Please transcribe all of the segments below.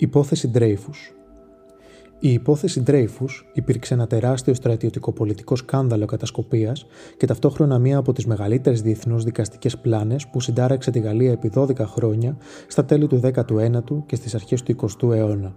Υπόθεση Ντρέιφους Η υπόθεση Ντρέιφους υπήρξε ένα τεράστιο στρατιωτικό-πολιτικό σκάνδαλο κατασκοπίας και ταυτόχρονα μία από τις μεγαλύτερες διεθνώς δικαστικές πλάνες που συντάραξε τη Γαλλία επί 12 χρόνια στα τέλη του 19ου και στις αρχές του 20ου αιώνα.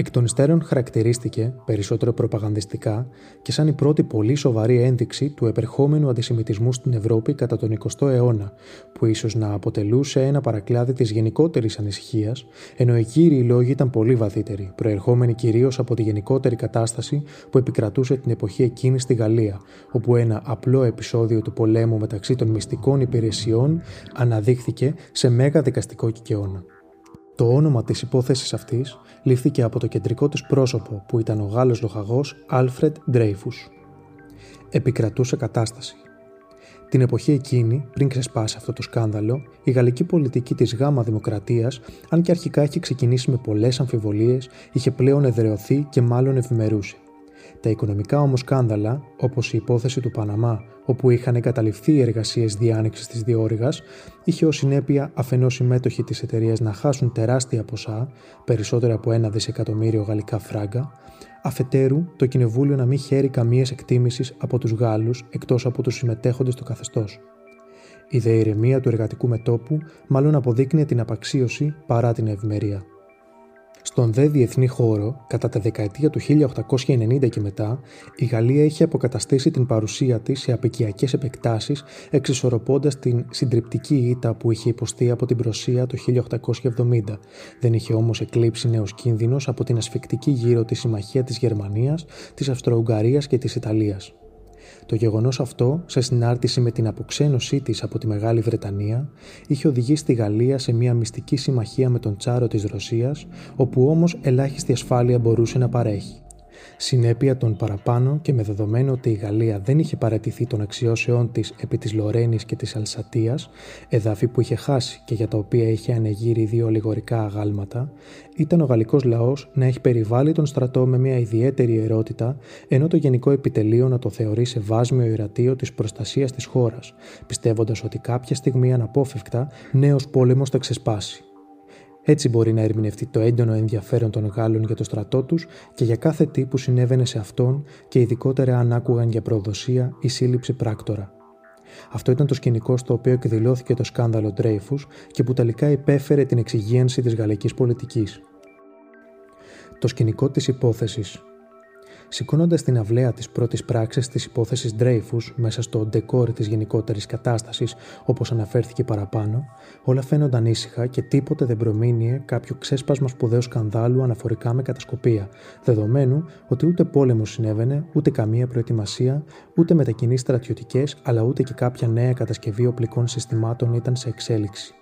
Εκ των υστέρων χαρακτηρίστηκε, περισσότερο προπαγανδιστικά, και σαν η πρώτη πολύ σοβαρή ένδειξη του επερχόμενου αντισημιτισμού στην Ευρώπη κατά τον 20ο αιώνα, που ίσως να αποτελούσε ένα παρακλάδι της γενικότερης ανησυχίας, ενώ οι κύριοι λόγοι ήταν πολύ βαθύτεροι, προερχόμενοι κυρίως από τη γενικότερη κατάσταση που επικρατούσε την εποχή εκείνη στη Γαλλία, όπου ένα απλό επεισόδιο του πολέμου μεταξύ των μυστικών υπηρεσιών αναδείχθηκε σε μέγα δικαστικό κικαιώνα. Το όνομα της υπόθεσης αυτής λήφθηκε από το κεντρικό της πρόσωπο που ήταν ο Γάλλος λοχαγός Άλφρεντ Ντρέιφους. Επικρατούσε κατάσταση. Την εποχή εκείνη, πριν ξεσπάσει αυτό το σκάνδαλο, η γαλλική πολιτική της γάμα δημοκρατίας, αν και αρχικά είχε ξεκινήσει με πολλές αμφιβολίες, είχε πλέον εδρεωθεί και μάλλον ευημερούσε. Τα οικονομικά όμως σκάνδαλα, όπως η υπόθεση του Παναμά, όπου είχαν εγκαταληφθεί οι εργασίες διάνοιξης της διόρυγας, είχε ως συνέπεια αφενός οι μέτοχοι της εταιρείας να χάσουν τεράστια ποσά, περισσότερα από ένα δισεκατομμύριο γαλλικά φράγκα, αφετέρου το κοινοβούλιο να μην χαίρει καμία εκτίμηση από τους Γάλλους εκτός από τους συμμετέχοντες στο καθεστώς. Η δε ηρεμία του εργατικού μετόπου μάλλον αποδείκνυε την απαξίωση παρά την ευημερία. Στον δε διεθνή χώρο, κατά τα δεκαετία του 1890 και μετά, η Γαλλία είχε αποκαταστήσει την παρουσία της σε απικιακές επεκτάσεις, εξισορροπώντας την συντριπτική ήττα που είχε υποστεί από την Προσία το 1870. Δεν είχε όμως εκλείψει νέος κίνδυνος από την ασφικτική γύρω της συμμαχία της Γερμανίας, της Αυστρο-Ουγγαρίας και της Ιταλίας. Το γεγονός αυτό, σε συνάρτηση με την αποξένωσή της από τη Μεγάλη Βρετανία, είχε οδηγήσει τη Γαλλία σε μια μυστική συμμαχία με τον Τσάρο της Ρωσίας, όπου όμως ελάχιστη ασφάλεια μπορούσε να παρέχει. Συνέπεια των παραπάνω και με δεδομένο ότι η Γαλλία δεν είχε παρατηθεί των αξιώσεών της επί της Λορένης και της Αλσατίας, εδάφη που είχε χάσει και για τα οποία είχε ανεγείρει δύο λιγορικά αγάλματα, ήταν ο γαλλικός λαός να έχει περιβάλει τον στρατό με μια ιδιαίτερη ερώτητα, ενώ το γενικό επιτελείο να το θεωρεί σε βάσμιο ιερατείο της προστασίας της χώρας, πιστεύοντας ότι κάποια στιγμή αναπόφευκτα νέος πόλεμος θα ξεσπάσει. Έτσι μπορεί να ερμηνευτεί το έντονο ενδιαφέρον των Γάλλων για το στρατό τους και για κάθε τι που συνέβαινε σε αυτόν και ειδικότερα αν άκουγαν για προδοσία ή σύλληψη πράκτορα. Αυτό ήταν το σκηνικό στο οποίο εκδηλώθηκε το σκάνδαλο Ντρέιφου και που τελικά υπέφερε την εξυγίανση της γαλλικής πολιτικής. Το σκηνικό της υπόθεσης Σηκώνοντας την αυλαία της πρώτης πράξης της υπόθεσης Ντρέιφου μέσα στο ντεκόρ της γενικότερης κατάστασης, όπως αναφέρθηκε παραπάνω, όλα φαίνονταν ήσυχα και τίποτε δεν προμήνυε κάποιο ξέσπασμα σπουδαίου σκανδάλου αναφορικά με κατασκοπία, δεδομένου ότι ούτε πόλεμο συνέβαινε, ούτε καμία προετοιμασία, ούτε μετακινήσεις στρατιωτικές, αλλά ούτε και κάποια νέα κατασκευή οπλικών συστημάτων ήταν σε εξέλιξη.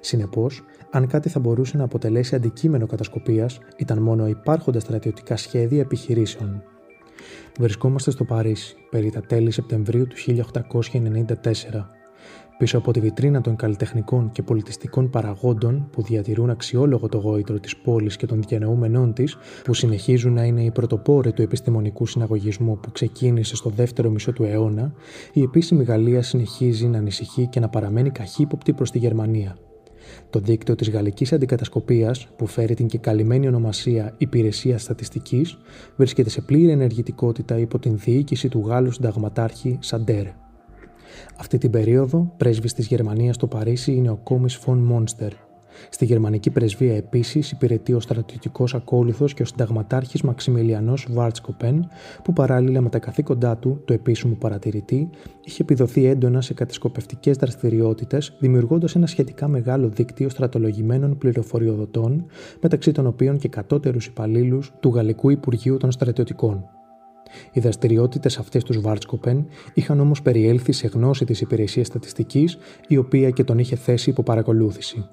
Συνεπώς, αν κάτι θα μπορούσε να αποτελέσει αντικείμενο κατασκοπίας, ήταν μόνο υπάρχοντα στρατιωτικά σχέδια επιχειρήσεων. Βρισκόμαστε στο Παρίσι, περί τα τέλη Σεπτεμβρίου του 1894. Πίσω από τη βιτρίνα των καλλιτεχνικών και πολιτιστικών παραγόντων που διατηρούν αξιόλογο το γόητρο της πόλης και των διανοούμενών της, που συνεχίζουν να είναι οι πρωτοπόροι του επιστημονικού συναγωγισμού που ξεκίνησε στο δεύτερο μισό του αιώνα, η επίσημη Γαλλία συνεχίζει να ανησυχεί και να παραμένει καχύποπτη προς τη Γερμανία. Το δίκτυο της Γαλλικής Αντικατασκοπίας, που φέρει την κεκαλυμμένη ονομασία Υπηρεσία Στατιστικής, βρίσκεται σε πλήρη ενεργητικότητα υπό την διοίκηση του Γάλλου συνταγματάρχη Σαντέρ. Αυτή την περίοδο, πρέσβης της Γερμανίας στο Παρίσι είναι ο Κόμις Φον Μόνστερ, Στη γερμανική πρεσβεία επίσης υπηρετεί ο στρατιωτικός ακόλουθος και ο συνταγματάρχης Μαξιμιλιανός Βάρτσκοπεν, που παράλληλα με τα καθήκοντά του, το επίσημο παρατηρητή, είχε επιδοθεί έντονα σε κατασκοπευτικές δραστηριότητες, δημιουργώντας ένα σχετικά μεγάλο δίκτυο στρατολογημένων πληροφοριοδοτών, μεταξύ των οποίων και κατώτερους υπαλλήλους του Γαλλικού Υπουργείου των Στρατιωτικών. Οι δραστηριότητες αυτές τους Βάρτσκοπεν είχαν όμως περιέλθει σε γνώση της υπηρεσίας στατιστικής, η οποία και τον είχε θέσει υπό παρακολούθηση.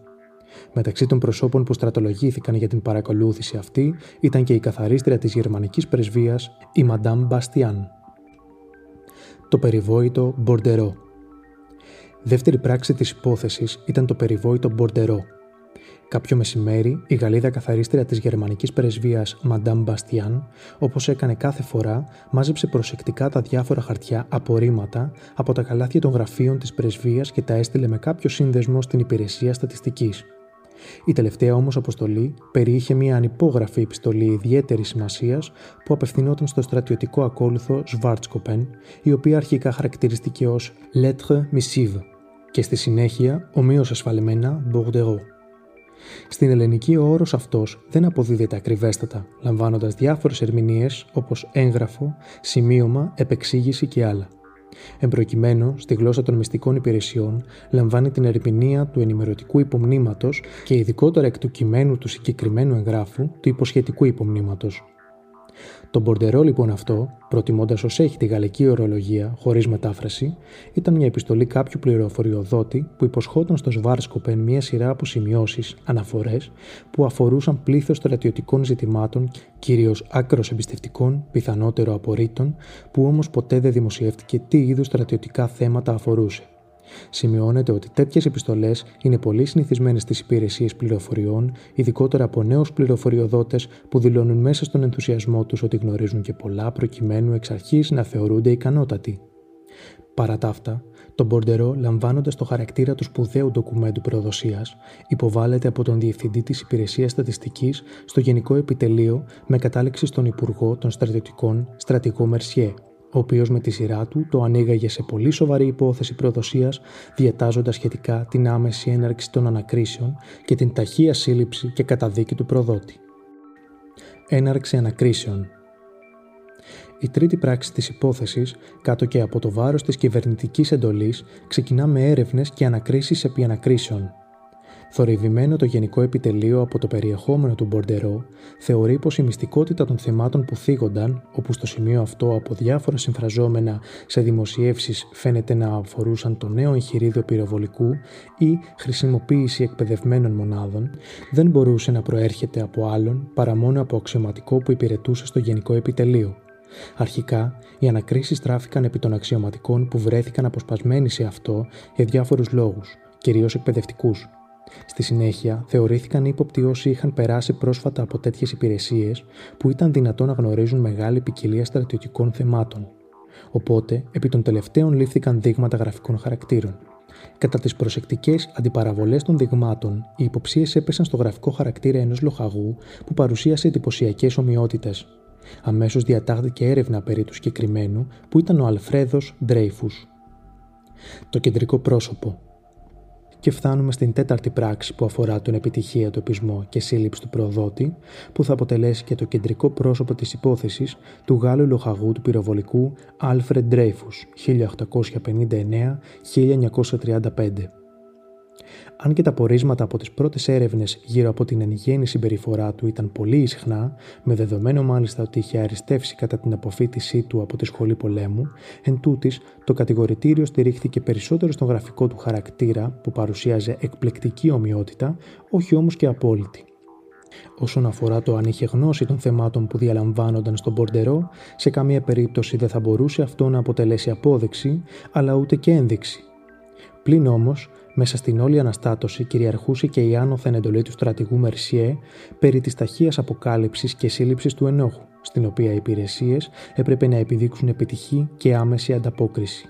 Μεταξύ των προσώπων που στρατολογήθηκαν για την παρακολούθηση αυτή ήταν και η καθαρίστρια της γερμανικής πρεσβείας, η Μαντάμ Μπαστιάν. Το περιβόητο Μπορντερό Δεύτερη πράξη της υπόθεσης ήταν το περιβόητο Μπορντερό. Κάποιο μεσημέρι, η Γαλλίδα καθαρίστρια της γερμανικής πρεσβείας Μαντάμ Μπαστιάν, όπως έκανε κάθε φορά, μάζεψε προσεκτικά τα διάφορα χαρτιά απορρίμματα από τα καλάθια των γραφείων της πρεσβείας και τα έστειλε με κάποιο σύνδεσμο στην υπηρεσία στατιστικής. Η τελευταία όμως αποστολή περιείχε μια ανυπόγραφη επιστολή ιδιαίτερης σημασίας που απευθυνόταν στο στρατιωτικό ακόλουθο Σβάρτσκοπεν, η οποία αρχικά χαρακτηριστήκε ως Lettre Missive και στη συνέχεια ομοίως ασφαλεμένα Bordeaux. Στην ελληνική ο όρος αυτός δεν αποδίδεται ακριβέστατα, λαμβάνοντας διάφορες ερμηνείες όπως έγγραφο, σημείωμα, επεξήγηση και άλλα. Εμπροκειμένου, στη γλώσσα των μυστικών υπηρεσιών, λαμβάνει την ερμηνεία του ενημερωτικού υπομνήματος και ειδικότερα εκ του κειμένου του συγκεκριμένου εγγράφου του υποσχετικού υπομνήματος. Το μπορτερό λοιπόν αυτό, προτιμώντας ως έχει τη γαλλική ορολογία χωρίς μετάφραση, ήταν μια επιστολή κάποιου πληροφοριοδότη που υποσχόταν στο Σβάρσκοπεν μια σειρά από σημειώσεις, αναφορές, που αφορούσαν πλήθος στρατιωτικών ζητημάτων, κυρίως άκρος εμπιστευτικών, πιθανότερο απορρίτων, που όμως ποτέ δεν δημοσιεύτηκε τι είδους στρατιωτικά θέματα αφορούσε. Σημειώνεται ότι τέτοιες επιστολές είναι πολύ συνηθισμένες στις υπηρεσίες πληροφοριών, ειδικότερα από νέους πληροφοριοδότες που δηλώνουν μέσα στον ενθουσιασμό τους ότι γνωρίζουν και πολλά προκειμένου εξ αρχής να θεωρούνται ικανότατοι. Παρά τα αυτά, το Μπορντερό, λαμβάνοντας το χαρακτήρα του σπουδαίου ντοκουμέντου προδοσίας, υποβάλλεται από τον Διευθυντή της Υπηρεσίας Στατιστικής στο Γενικό Επιτελείο με κατάληξη στον Υπουργό των Στρατιωτικών, Στρατηγό Μερσιέ, ο οποίος με τη σειρά του το ανοίγαγε σε πολύ σοβαρή υπόθεση προδοσίας, διατάζοντας σχετικά την άμεση έναρξη των ανακρίσεων και την ταχεία σύλληψη και καταδίκη του προδότη. Έναρξη ανακρίσεων η τρίτη πράξη της υπόθεσης, κάτω και από το βάρος της κυβερνητικής εντολής, ξεκινά με έρευνες και ανακρίσεις επί ανακρίσεων, Θορυβημένο το Γενικό Επιτελείο από το περιεχόμενο του Μπορντερό, θεωρεί πως η μυστικότητα των θεμάτων που θίγονταν, όπου στο σημείο αυτό από διάφορα συμφραζόμενα σε δημοσιεύσεις φαίνεται να αφορούσαν το νέο εγχειρίδιο πυροβολικού ή χρησιμοποίηση εκπαιδευμένων μονάδων, δεν μπορούσε να προέρχεται από άλλον παρά μόνο από αξιωματικό που υπηρετούσε στο Γενικό Επιτελείο. Αρχικά, οι ανακρίσεις τράφηκαν επί των αξιωματικών που βρέθηκαν αποσπασμένοι σε αυτό για διάφορους λόγους, κυρίως εκπαιδευτικούς. Στη συνέχεια, θεωρήθηκαν ύποπτοι όσοι είχαν περάσει πρόσφατα από τέτοιες υπηρεσίες που ήταν δυνατόν να γνωρίζουν μεγάλη ποικιλία στρατιωτικών θεμάτων. Οπότε, επί των τελευταίων λήφθηκαν δείγματα γραφικών χαρακτήρων. Κατά τις προσεκτικές αντιπαραβολές των δειγμάτων, οι υποψίες έπεσαν στο γραφικό χαρακτήρα ενός λοχαγού που παρουσίασε εντυπωσιακές ομοιότητες. Αμέσως διατάχθηκε έρευνα περί του συγκεκριμένου, που ήταν ο Αλφρέδος Ντρέιφους. Το κεντρικό πρόσωπο και φτάνουμε στην τέταρτη πράξη που αφορά τον επιτυχία του επισμό και σύλληψη του προδότη, που θα αποτελέσει και το κεντρικό πρόσωπο της υπόθεσης του Γάλλου λοχαγού του πυροβολικού Alfred Dreyfus 1859-1935. Αν και τα πορίσματα από τις πρώτες έρευνες γύρω από την εν γέννη συμπεριφορά του ήταν πολύ ισχνά, με δεδομένο μάλιστα ότι είχε αριστεύσει κατά την αποφύτισή του από τη σχολή πολέμου, εν τούτης, το κατηγορητήριο στηρίχθηκε περισσότερο στον γραφικό του χαρακτήρα που παρουσίαζε εκπληκτική ομοιότητα, όχι όμως και απόλυτη. Όσον αφορά το αν είχε γνώση των θεμάτων που διαλαμβάνονταν στον Μπορντερό, σε καμία περίπτωση δεν θα μπορούσε αυτό να αποτελέσει απόδειξη, αλλά ούτε και ένδειξη. Πλην όμως, μέσα στην όλη αναστάτωση κυριαρχούσε και η άνωθεν εντολή του στρατηγού Μερσιέ περί της ταχείας αποκάλυψης και σύλληψης του ενόχου, στην οποία οι υπηρεσίες έπρεπε να επιδείξουν επιτυχή και άμεση ανταπόκριση.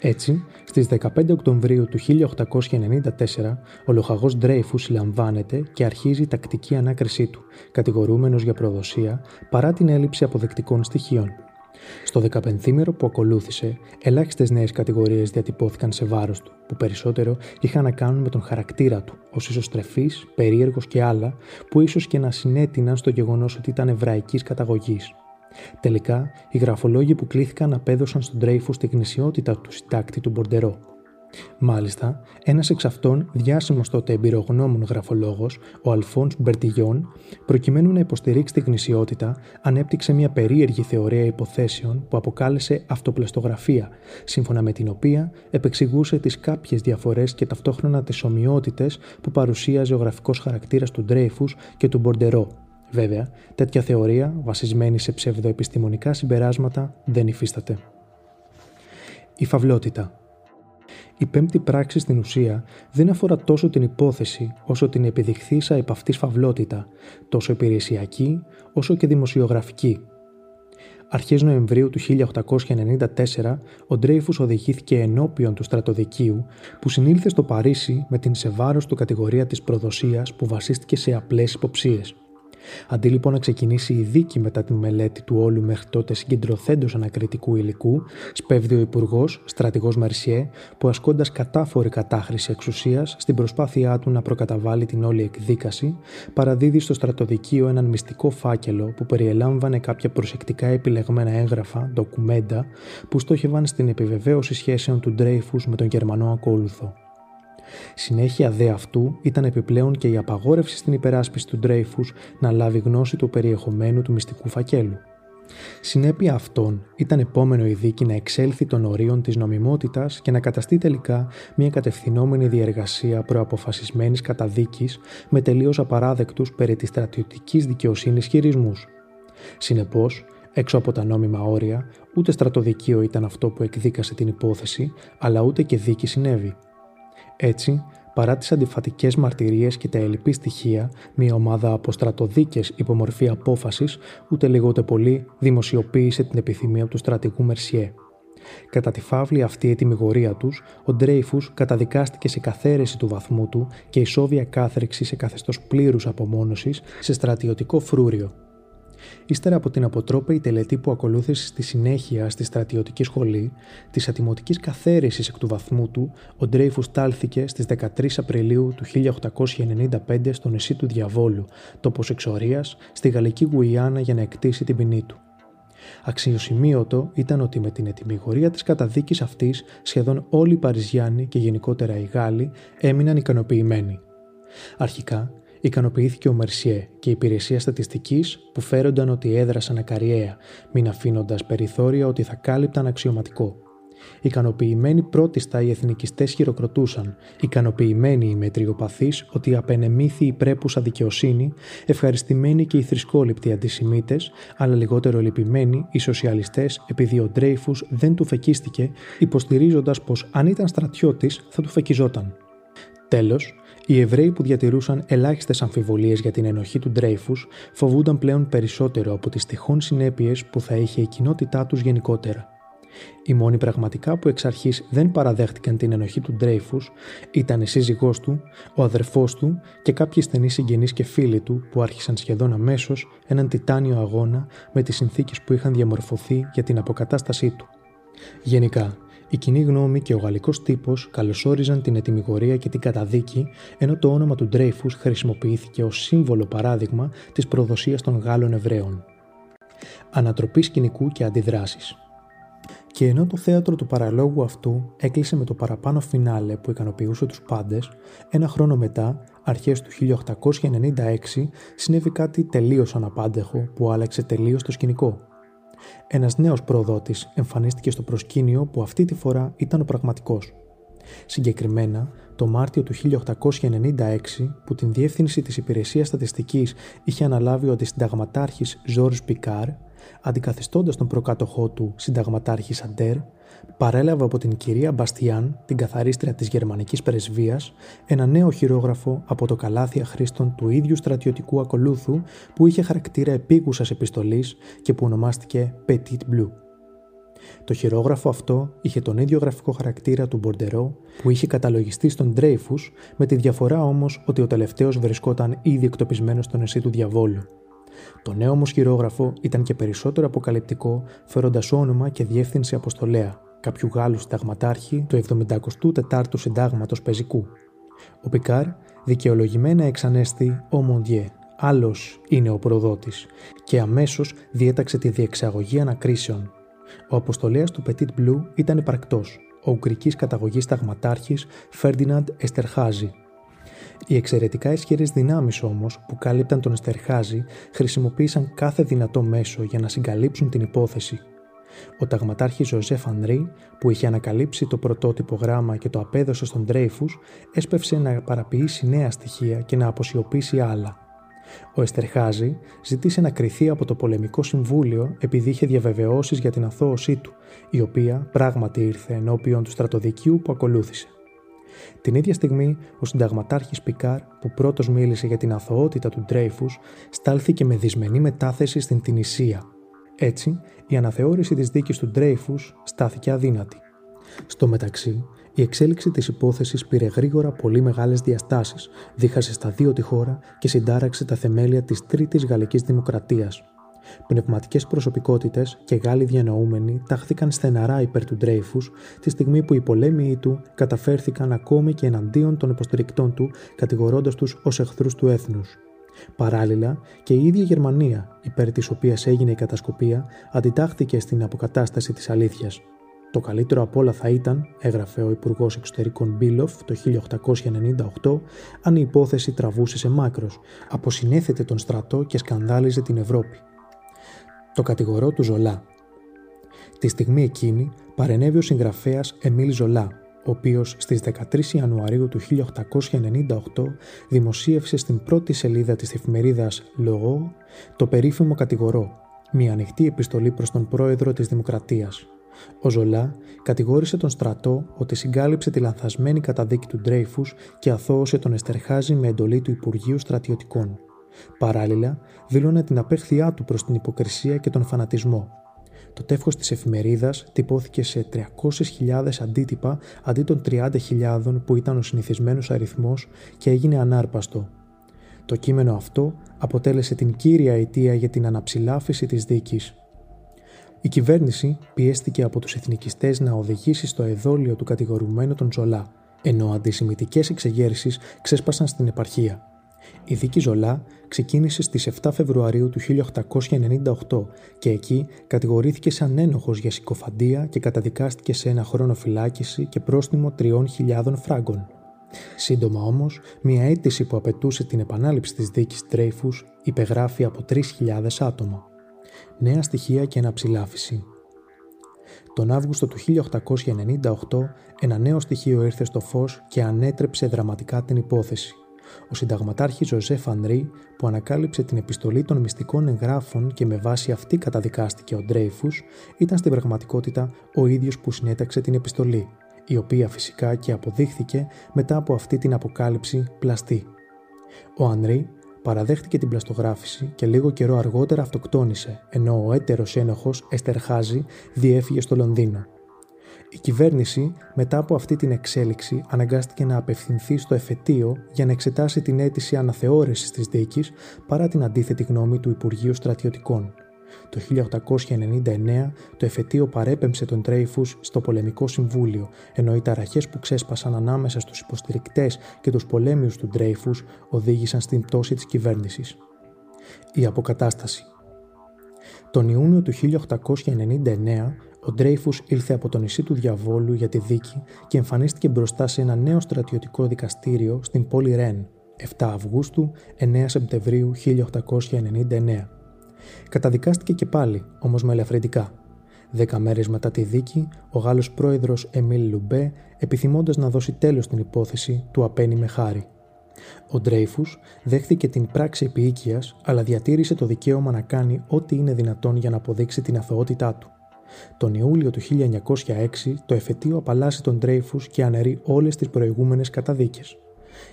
Έτσι, στις 15 Οκτωβρίου του 1894, ο λοχαγός Ντρέιφους συλλαμβάνεται και αρχίζει η τακτική ανάκρισή του, κατηγορούμενος για προδοσία παρά την έλλειψη αποδεκτικών στοιχείων. Στο 15 που ακολούθησε, ελάχιστες νέες κατηγορίες διατυπώθηκαν σε βάρος του, που περισσότερο είχαν να κάνουν με τον χαρακτήρα του, ως ισοστρεφή, περίεργος και άλλα, που ίσως και να συνέτειναν στο γεγονός ότι ήταν εβραϊκής καταγωγής. Τελικά, οι γραφολόγοι που κλήθηκαν απέδωσαν στον Τρέιφου τη γνησιότητα του συντάκτη του Μπορντερό, Μάλιστα, ένας εξ αυτών, διάσημος τότε εμπειρογνώμων γραφολόγος, ο Αλφόνς Μπερτιγιόν, προκειμένου να υποστηρίξει τη γνησιότητα, ανέπτυξε μια περίεργη θεωρία υποθέσεων που αποκάλεσε αυτοπλαστογραφία, σύμφωνα με την οποία επεξηγούσε τις κάποιες διαφορές και ταυτόχρονα τις ομοιότητες που παρουσίαζε ο γραφικός χαρακτήρας του Ντρέιφους και του Μπορντερό. Βέβαια, τέτοια θεωρία, βασισμένη σε ψευδοεπιστημονικά συμπεράσματα, δεν υφίσταται. Η φαυλότητα. Η πέμπτη πράξη στην ουσία δεν αφορά τόσο την υπόθεση όσο την επιδειχθήσα επ' αυτής φαυλότητα, τόσο υπηρεσιακή όσο και δημοσιογραφική. Αρχές Νοεμβρίου του 1894, ο Ντρέιφους οδηγήθηκε ενώπιον του στρατοδικείου που συνήλθε στο Παρίσι με την σε βάρος του κατηγορία της προδοσίας που βασίστηκε σε απλές υποψίες. Αντί λοιπόν να ξεκινήσει η δίκη μετά τη μελέτη του όλου μέχρι τότε συγκεντρωθέντος ανακριτικού υλικού, σπέβδει ο Υπουργός, στρατηγός Μερσιέ, που ασκώντας κατάφορη κατάχρηση εξουσίας στην προσπάθειά του να προκαταβάλει την όλη εκδίκαση, παραδίδει στο στρατοδικείο έναν μυστικό φάκελο που περιελάμβανε κάποια προσεκτικά επιλεγμένα έγγραφα, ντοκουμέντα, που στόχευαν στην επιβεβαίωση σχέσεων του Ντρέιφους με τον Γερμανό ακόλουθο. Συνέχεια δε αυτού ήταν επιπλέον και η απαγόρευση στην υπεράσπιση του Ντρέιφους να λάβει γνώση του περιεχομένου του μυστικού φακέλου. Συνέπεια αυτών ήταν επόμενο η δίκη να εξέλθει των ορίων της νομιμότητας και να καταστεί τελικά μια κατευθυνόμενη διεργασία προαποφασισμένης καταδίκης με τελείως απαράδεκτους περί της στρατιωτικής δικαιοσύνης χειρισμούς. Συνεπώς, έξω από τα νόμιμα όρια, ούτε στρατοδικείο ήταν αυτό που εκδίκασε την υπόθεση, αλλά ούτε και δίκη συνέβη. Έτσι, παρά τις αντιφατικές μαρτυρίες και τα ελλειπή στοιχεία, μια ομάδα από στρατοδίκες υπομορφή απόφασης, ούτε λιγότερο πολύ, δημοσιοποίησε την επιθυμία του στρατηγού Μερσιέ. Κατά τη φαύλη αυτή ετοιμιγορία τους, ο Ντρέιφους καταδικάστηκε σε καθαίρεση του βαθμού του και η Σόβια κάθριξη σε καθεστώς πλήρους απομόνωσης σε στρατιωτικό φρούριο, Ύστερα από την αποτρόπαιη τελετή που ακολούθησε στη συνέχεια στη στρατιωτική σχολή, της ατιμωτικής καθαίρεσης εκ του βαθμού του, ο Ντρέιφους στάλθηκε στις 13 Απριλίου του 1895 στο νησί του Διαβόλου, τόπος εξορίας, στη Γαλλική Γουιάννα για να εκτίσει την ποινή του. Αξιοσημείωτο ήταν ότι με την ετοιμιγορία της καταδίκης αυτής σχεδόν όλοι οι Παριζιάνοι και γενικότερα οι Γάλλοι έμειναν ικανοποιημένοι. Αρχικά, ικανοποιήθηκε ο Μερσιέ και η υπηρεσία στατιστικής που φέρονταν ότι έδρασαν ακαριέα, μην αφήνοντας περιθώρια ότι θα κάλυπταν αξιωματικό. Ικανοποιημένοι πρώτιστα οι εθνικιστές χειροκροτούσαν, ικανοποιημένοι οι μετριοπαθείς ότι απενεμήθη η πρέπουσα δικαιοσύνη, ευχαριστημένοι και οι θρησκόληπτοι αντισημίτες, αλλά λιγότερο λυπημένοι οι σοσιαλιστές επειδή ο Ντρέιφους δεν του φεκίστηκε, υποστηρίζοντας πως αν ήταν στρατιώτης θα του φεκιζόταν. Τέλος, οι Εβραίοι που διατηρούσαν ελάχιστες αμφιβολίες για την ενοχή του Ντρέιφους φοβούνταν πλέον περισσότερο από τις τυχόν συνέπειες που θα είχε η κοινότητά τους γενικότερα. Οι μόνοι πραγματικά που εξ αρχής δεν παραδέχτηκαν την ενοχή του Ντρέιφους ήταν η σύζυγός του, ο αδερφός του και κάποιοι στενοί συγγενείς και φίλοι του που άρχισαν σχεδόν αμέσως έναν τιτάνιο αγώνα με τις συνθήκες που είχαν διαμορφωθεί για την αποκατάστασή του. Γενικά, η κοινή γνώμη και ο γαλλικός τύπος καλωσόριζαν την ετοιμιγορία και την καταδίκη, ενώ το όνομα του Ντρέιφου χρησιμοποιήθηκε ως σύμβολο παράδειγμα της προδοσίας των Γάλλων Εβραίων. Ανατροπής σκηνικού και αντιδράσεις. Και ενώ το θέατρο του παραλόγου αυτού έκλεισε με το παραπάνω φινάλε που ικανοποιούσε τους πάντες, ένα χρόνο μετά, αρχές του 1896, συνέβη κάτι τελείως αναπάντεχο που άλλαξε τελείως το σκηνικό. Ένας νέος προδότη εμφανίστηκε στο προσκήνιο που αυτή τη φορά ήταν ο πραγματικός. Συγκεκριμένα, το Μάρτιο του 1896, που την διεύθυνση της Υπηρεσίας Στατιστικής είχε αναλάβει ο αντισυνταγματάρχης Ζόρις Πικάρ, αντικαθιστώντας τον προκάτοχό του συνταγματάρχη Σαντέρ, παρέλαβε από την κυρία Μπαστιάν, την καθαρίστρια της γερμανικής πρεσβείας, ένα νέο χειρόγραφο από το καλάθι αχρήστων του ίδιου στρατιωτικού ακολούθου που είχε χαρακτήρα επίγουσας επιστολής και που ονομάστηκε Petit Blue. Το χειρόγραφο αυτό είχε τον ίδιο γραφικό χαρακτήρα του Μπορντερό που είχε καταλογιστεί στον Ντρέιφου, με τη διαφορά όμως ότι ο τελευταίος βρισκόταν ήδη εκτοπισμένος στο νησί του Διαβόλου. Το νέο όμως χειρόγραφο ήταν και περισσότερο αποκαλυπτικό, φέροντας όνομα και διεύθυνση αποστολέα, κάποιου Γάλλου συνταγματάρχη του 74ου Συντάγματος Πεζικού. Ο Πικάρ δικαιολογημένα εξανέστη «Ο Μοντιέ», άλλος είναι ο προδότης, και αμέσως διέταξε τη διεξαγωγή ανακρίσεων. Ο αποστολέας του Petit Blue ήταν υπαρκτός, ο Ουγγρικής καταγωγής ταγματάρχης Φέρντιναντ Εστερχάζη, οι εξαιρετικά ισχυρές δυνάμεις όμως που κάλυπταν τον Εστερχάζη χρησιμοποίησαν κάθε δυνατό μέσο για να συγκαλύψουν την υπόθεση. Ο ταγματάρχης Ζωζέφ Ανρί, που είχε ανακαλύψει το πρωτότυπο γράμμα και το απέδωσε στον Τρέιφους, έσπευσε να παραποιήσει νέα στοιχεία και να αποσιωπήσει άλλα. Ο Εστερχάζη ζήτησε να κριθεί από το πολεμικό συμβούλιο επειδή είχε διαβεβαιώσεις για την αθώωσή του, η οποία πράγματι ήρθε ενώπιον του στρατοδικείου που ακολούθησε. Την ίδια στιγμή, ο συνταγματάρχης Πικάρ, που πρώτος μίλησε για την αθωότητα του Ντρέιφους, στάλθηκε με δυσμενή μετάθεση στην Τινησία. Έτσι, η αναθεώρηση της δίκης του Ντρέιφους στάθηκε αδύνατη. Στο μεταξύ, η εξέλιξη της υπόθεσης πήρε γρήγορα πολύ μεγάλες διαστάσεις, δίχασε στα δύο τη χώρα και συντάραξε τα θεμέλια της Τρίτης Γαλλικής Δημοκρατίας. Πνευματικές προσωπικότητες και Γάλλοι διανοούμενοι τάχθηκαν στεναρά υπέρ του Ντρέιφους τη στιγμή που οι πολέμοι του καταφέρθηκαν ακόμη και εναντίον των υποστηρικτών του, κατηγορώντας τους ως εχθρούς του έθνους. Παράλληλα, και η ίδια Γερμανία, υπέρ της οποίας έγινε η κατασκοπία, αντιτάχθηκε στην αποκατάσταση της αλήθειας. Το καλύτερο απ' όλα θα ήταν, έγραφε ο Υπουργός Εξωτερικών Μπίλοφ το 1898, αν η υπόθεση τραβούσε σε μάκρος, αποσυνέθετε τον στρατό και σκανδάλιζε την Ευρώπη. Το κατηγορό του Ζολά. Τη στιγμή εκείνη παρενέβη ο συγγραφέας Εμίλ Ζολά, ο οποίος στις 13 Ιανουαρίου του 1898 δημοσίευσε στην πρώτη σελίδα της εφημερίδας «Λογό» το περίφημο κατηγορό, μια ανοιχτή επιστολή προς τον πρόεδρο της Δημοκρατίας. Ο Ζολά κατηγόρησε τον στρατό ότι συγκάλυψε τη λανθασμένη καταδίκη του Ντρέιφους και αθώωσε τον Εστερχάζη με εντολή του Υπουργείου Στρατιωτικών. Παράλληλα, δήλωνε την απέχθειά του προς την υποκρισία και τον φανατισμό. Το τεύχος της εφημερίδας τυπώθηκε σε 300.000 αντίτυπα αντί των 30.000 που ήταν ο συνηθισμένος αριθμός και έγινε ανάρπαστο. Το κείμενο αυτό αποτέλεσε την κύρια αιτία για την αναψηλάφιση της δίκης. Η κυβέρνηση πιέστηκε από τους εθνικιστές να οδηγήσει στο εδόλιο του κατηγορουμένου τον Ζολά, ενώ αντισημιτικές εξεγέρσεις ξέσπασαν στην επαρχία. Η δίκη Ζολά ξεκίνησε στις 7 Φεβρουαρίου του 1898 και εκεί κατηγορήθηκε σαν ένοχος για συκοφαντία και καταδικάστηκε σε ένα χρόνο φυλάκιση και πρόστιμο 3.000 φράγκων. Σύντομα όμως, μια αίτηση που απαιτούσε την επανάληψη της δίκης Τρέιφους υπεγράφει από 3.000 άτομα. Νέα στοιχεία και αναψηλάφιση. Τον Αύγουστο του 1898 ένα νέο στοιχείο ήρθε στο φως και ανέτρεψε δραματικά την υπόθεση. Ο συνταγματάρχης Ζωζέφ Ανρί, που ανακάλυψε την επιστολή των μυστικών εγγράφων και με βάση αυτή καταδικάστηκε ο Ντρέιφους, ήταν στην πραγματικότητα ο ίδιος που συνέταξε την επιστολή, η οποία φυσικά και αποδείχθηκε μετά από αυτή την αποκάλυψη πλαστή. Ο Ανρί παραδέχτηκε την πλαστογράφηση και λίγο καιρό αργότερα αυτοκτόνησε, ενώ ο έτερος ένοχος Εστερχάζη διέφυγε στο Λονδίνο. Η κυβέρνηση, μετά από αυτή την εξέλιξη, αναγκάστηκε να απευθυνθεί στο εφετείο για να εξετάσει την αίτηση αναθεώρησης της δίκη παρά την αντίθετη γνώμη του Υπουργείου Στρατιωτικών. Το 1899 το εφετείο παρέπεμψε τον Τρέιφους στο Πολεμικό Συμβούλιο, ενώ οι ταραχές που ξέσπασαν ανάμεσα στους υποστηρικτές και τους πολέμιους του Τρέιφους οδήγησαν στην πτώση της κυβέρνησης. Η αποκατάσταση. Τον Ιούνιο του 1899 ο Ντρέιφους ήλθε από το νησί του Διαβόλου για τη δίκη και εμφανίστηκε μπροστά σε ένα νέο στρατιωτικό δικαστήριο στην πόλη Ρεν, 7 Αυγούστου 9 Σεπτεμβρίου 1899. Καταδικάστηκε και πάλι, όμως με ελαφρυντικά. Δέκα μέρες μετά τη δίκη, ο Γάλλος πρόεδρος Εμίλ Λουμπέ, επιθυμώντας να δώσει τέλος στην υπόθεση, του απένειμε χάρη. Ο Ντρέιφους δέχθηκε την πράξη επιείκειας, αλλά διατήρησε το δικαίωμα να κάνει ό,τι είναι δυνατόν για να αποδείξει την αθωότητά του. Τον Ιούλιο του 1906 το εφετείο απαλλάσσει τον Ντρέιφους και αναιρεί όλες τις προηγούμενες καταδίκες.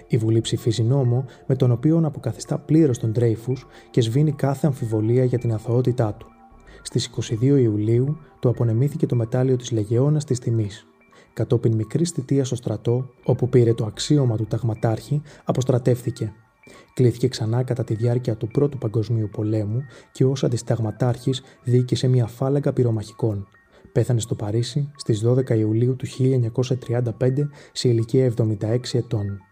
Η Βουλή ψηφίζει νόμο με τον οποίο αποκαθιστά πλήρως τον Ντρέιφους και σβήνει κάθε αμφιβολία για την αθωότητά του. Στις 22 Ιουλίου του απονεμήθηκε το μετάλλιο της Λεγεώνας της Τιμής. Κατόπιν μικρής θητείας στο στρατό, όπου πήρε το αξίωμα του ταγματάρχη, αποστρατεύθηκε Κλήθηκε ξανά κατά τη διάρκεια του Πρώτου Παγκοσμίου Πολέμου και ως αντισταγματάρχης διοίκησε μια φάλαγγα πυρομαχικών. Πέθανε στο Παρίσι στις 12 Ιουλίου του 1935 σε ηλικία 76 ετών.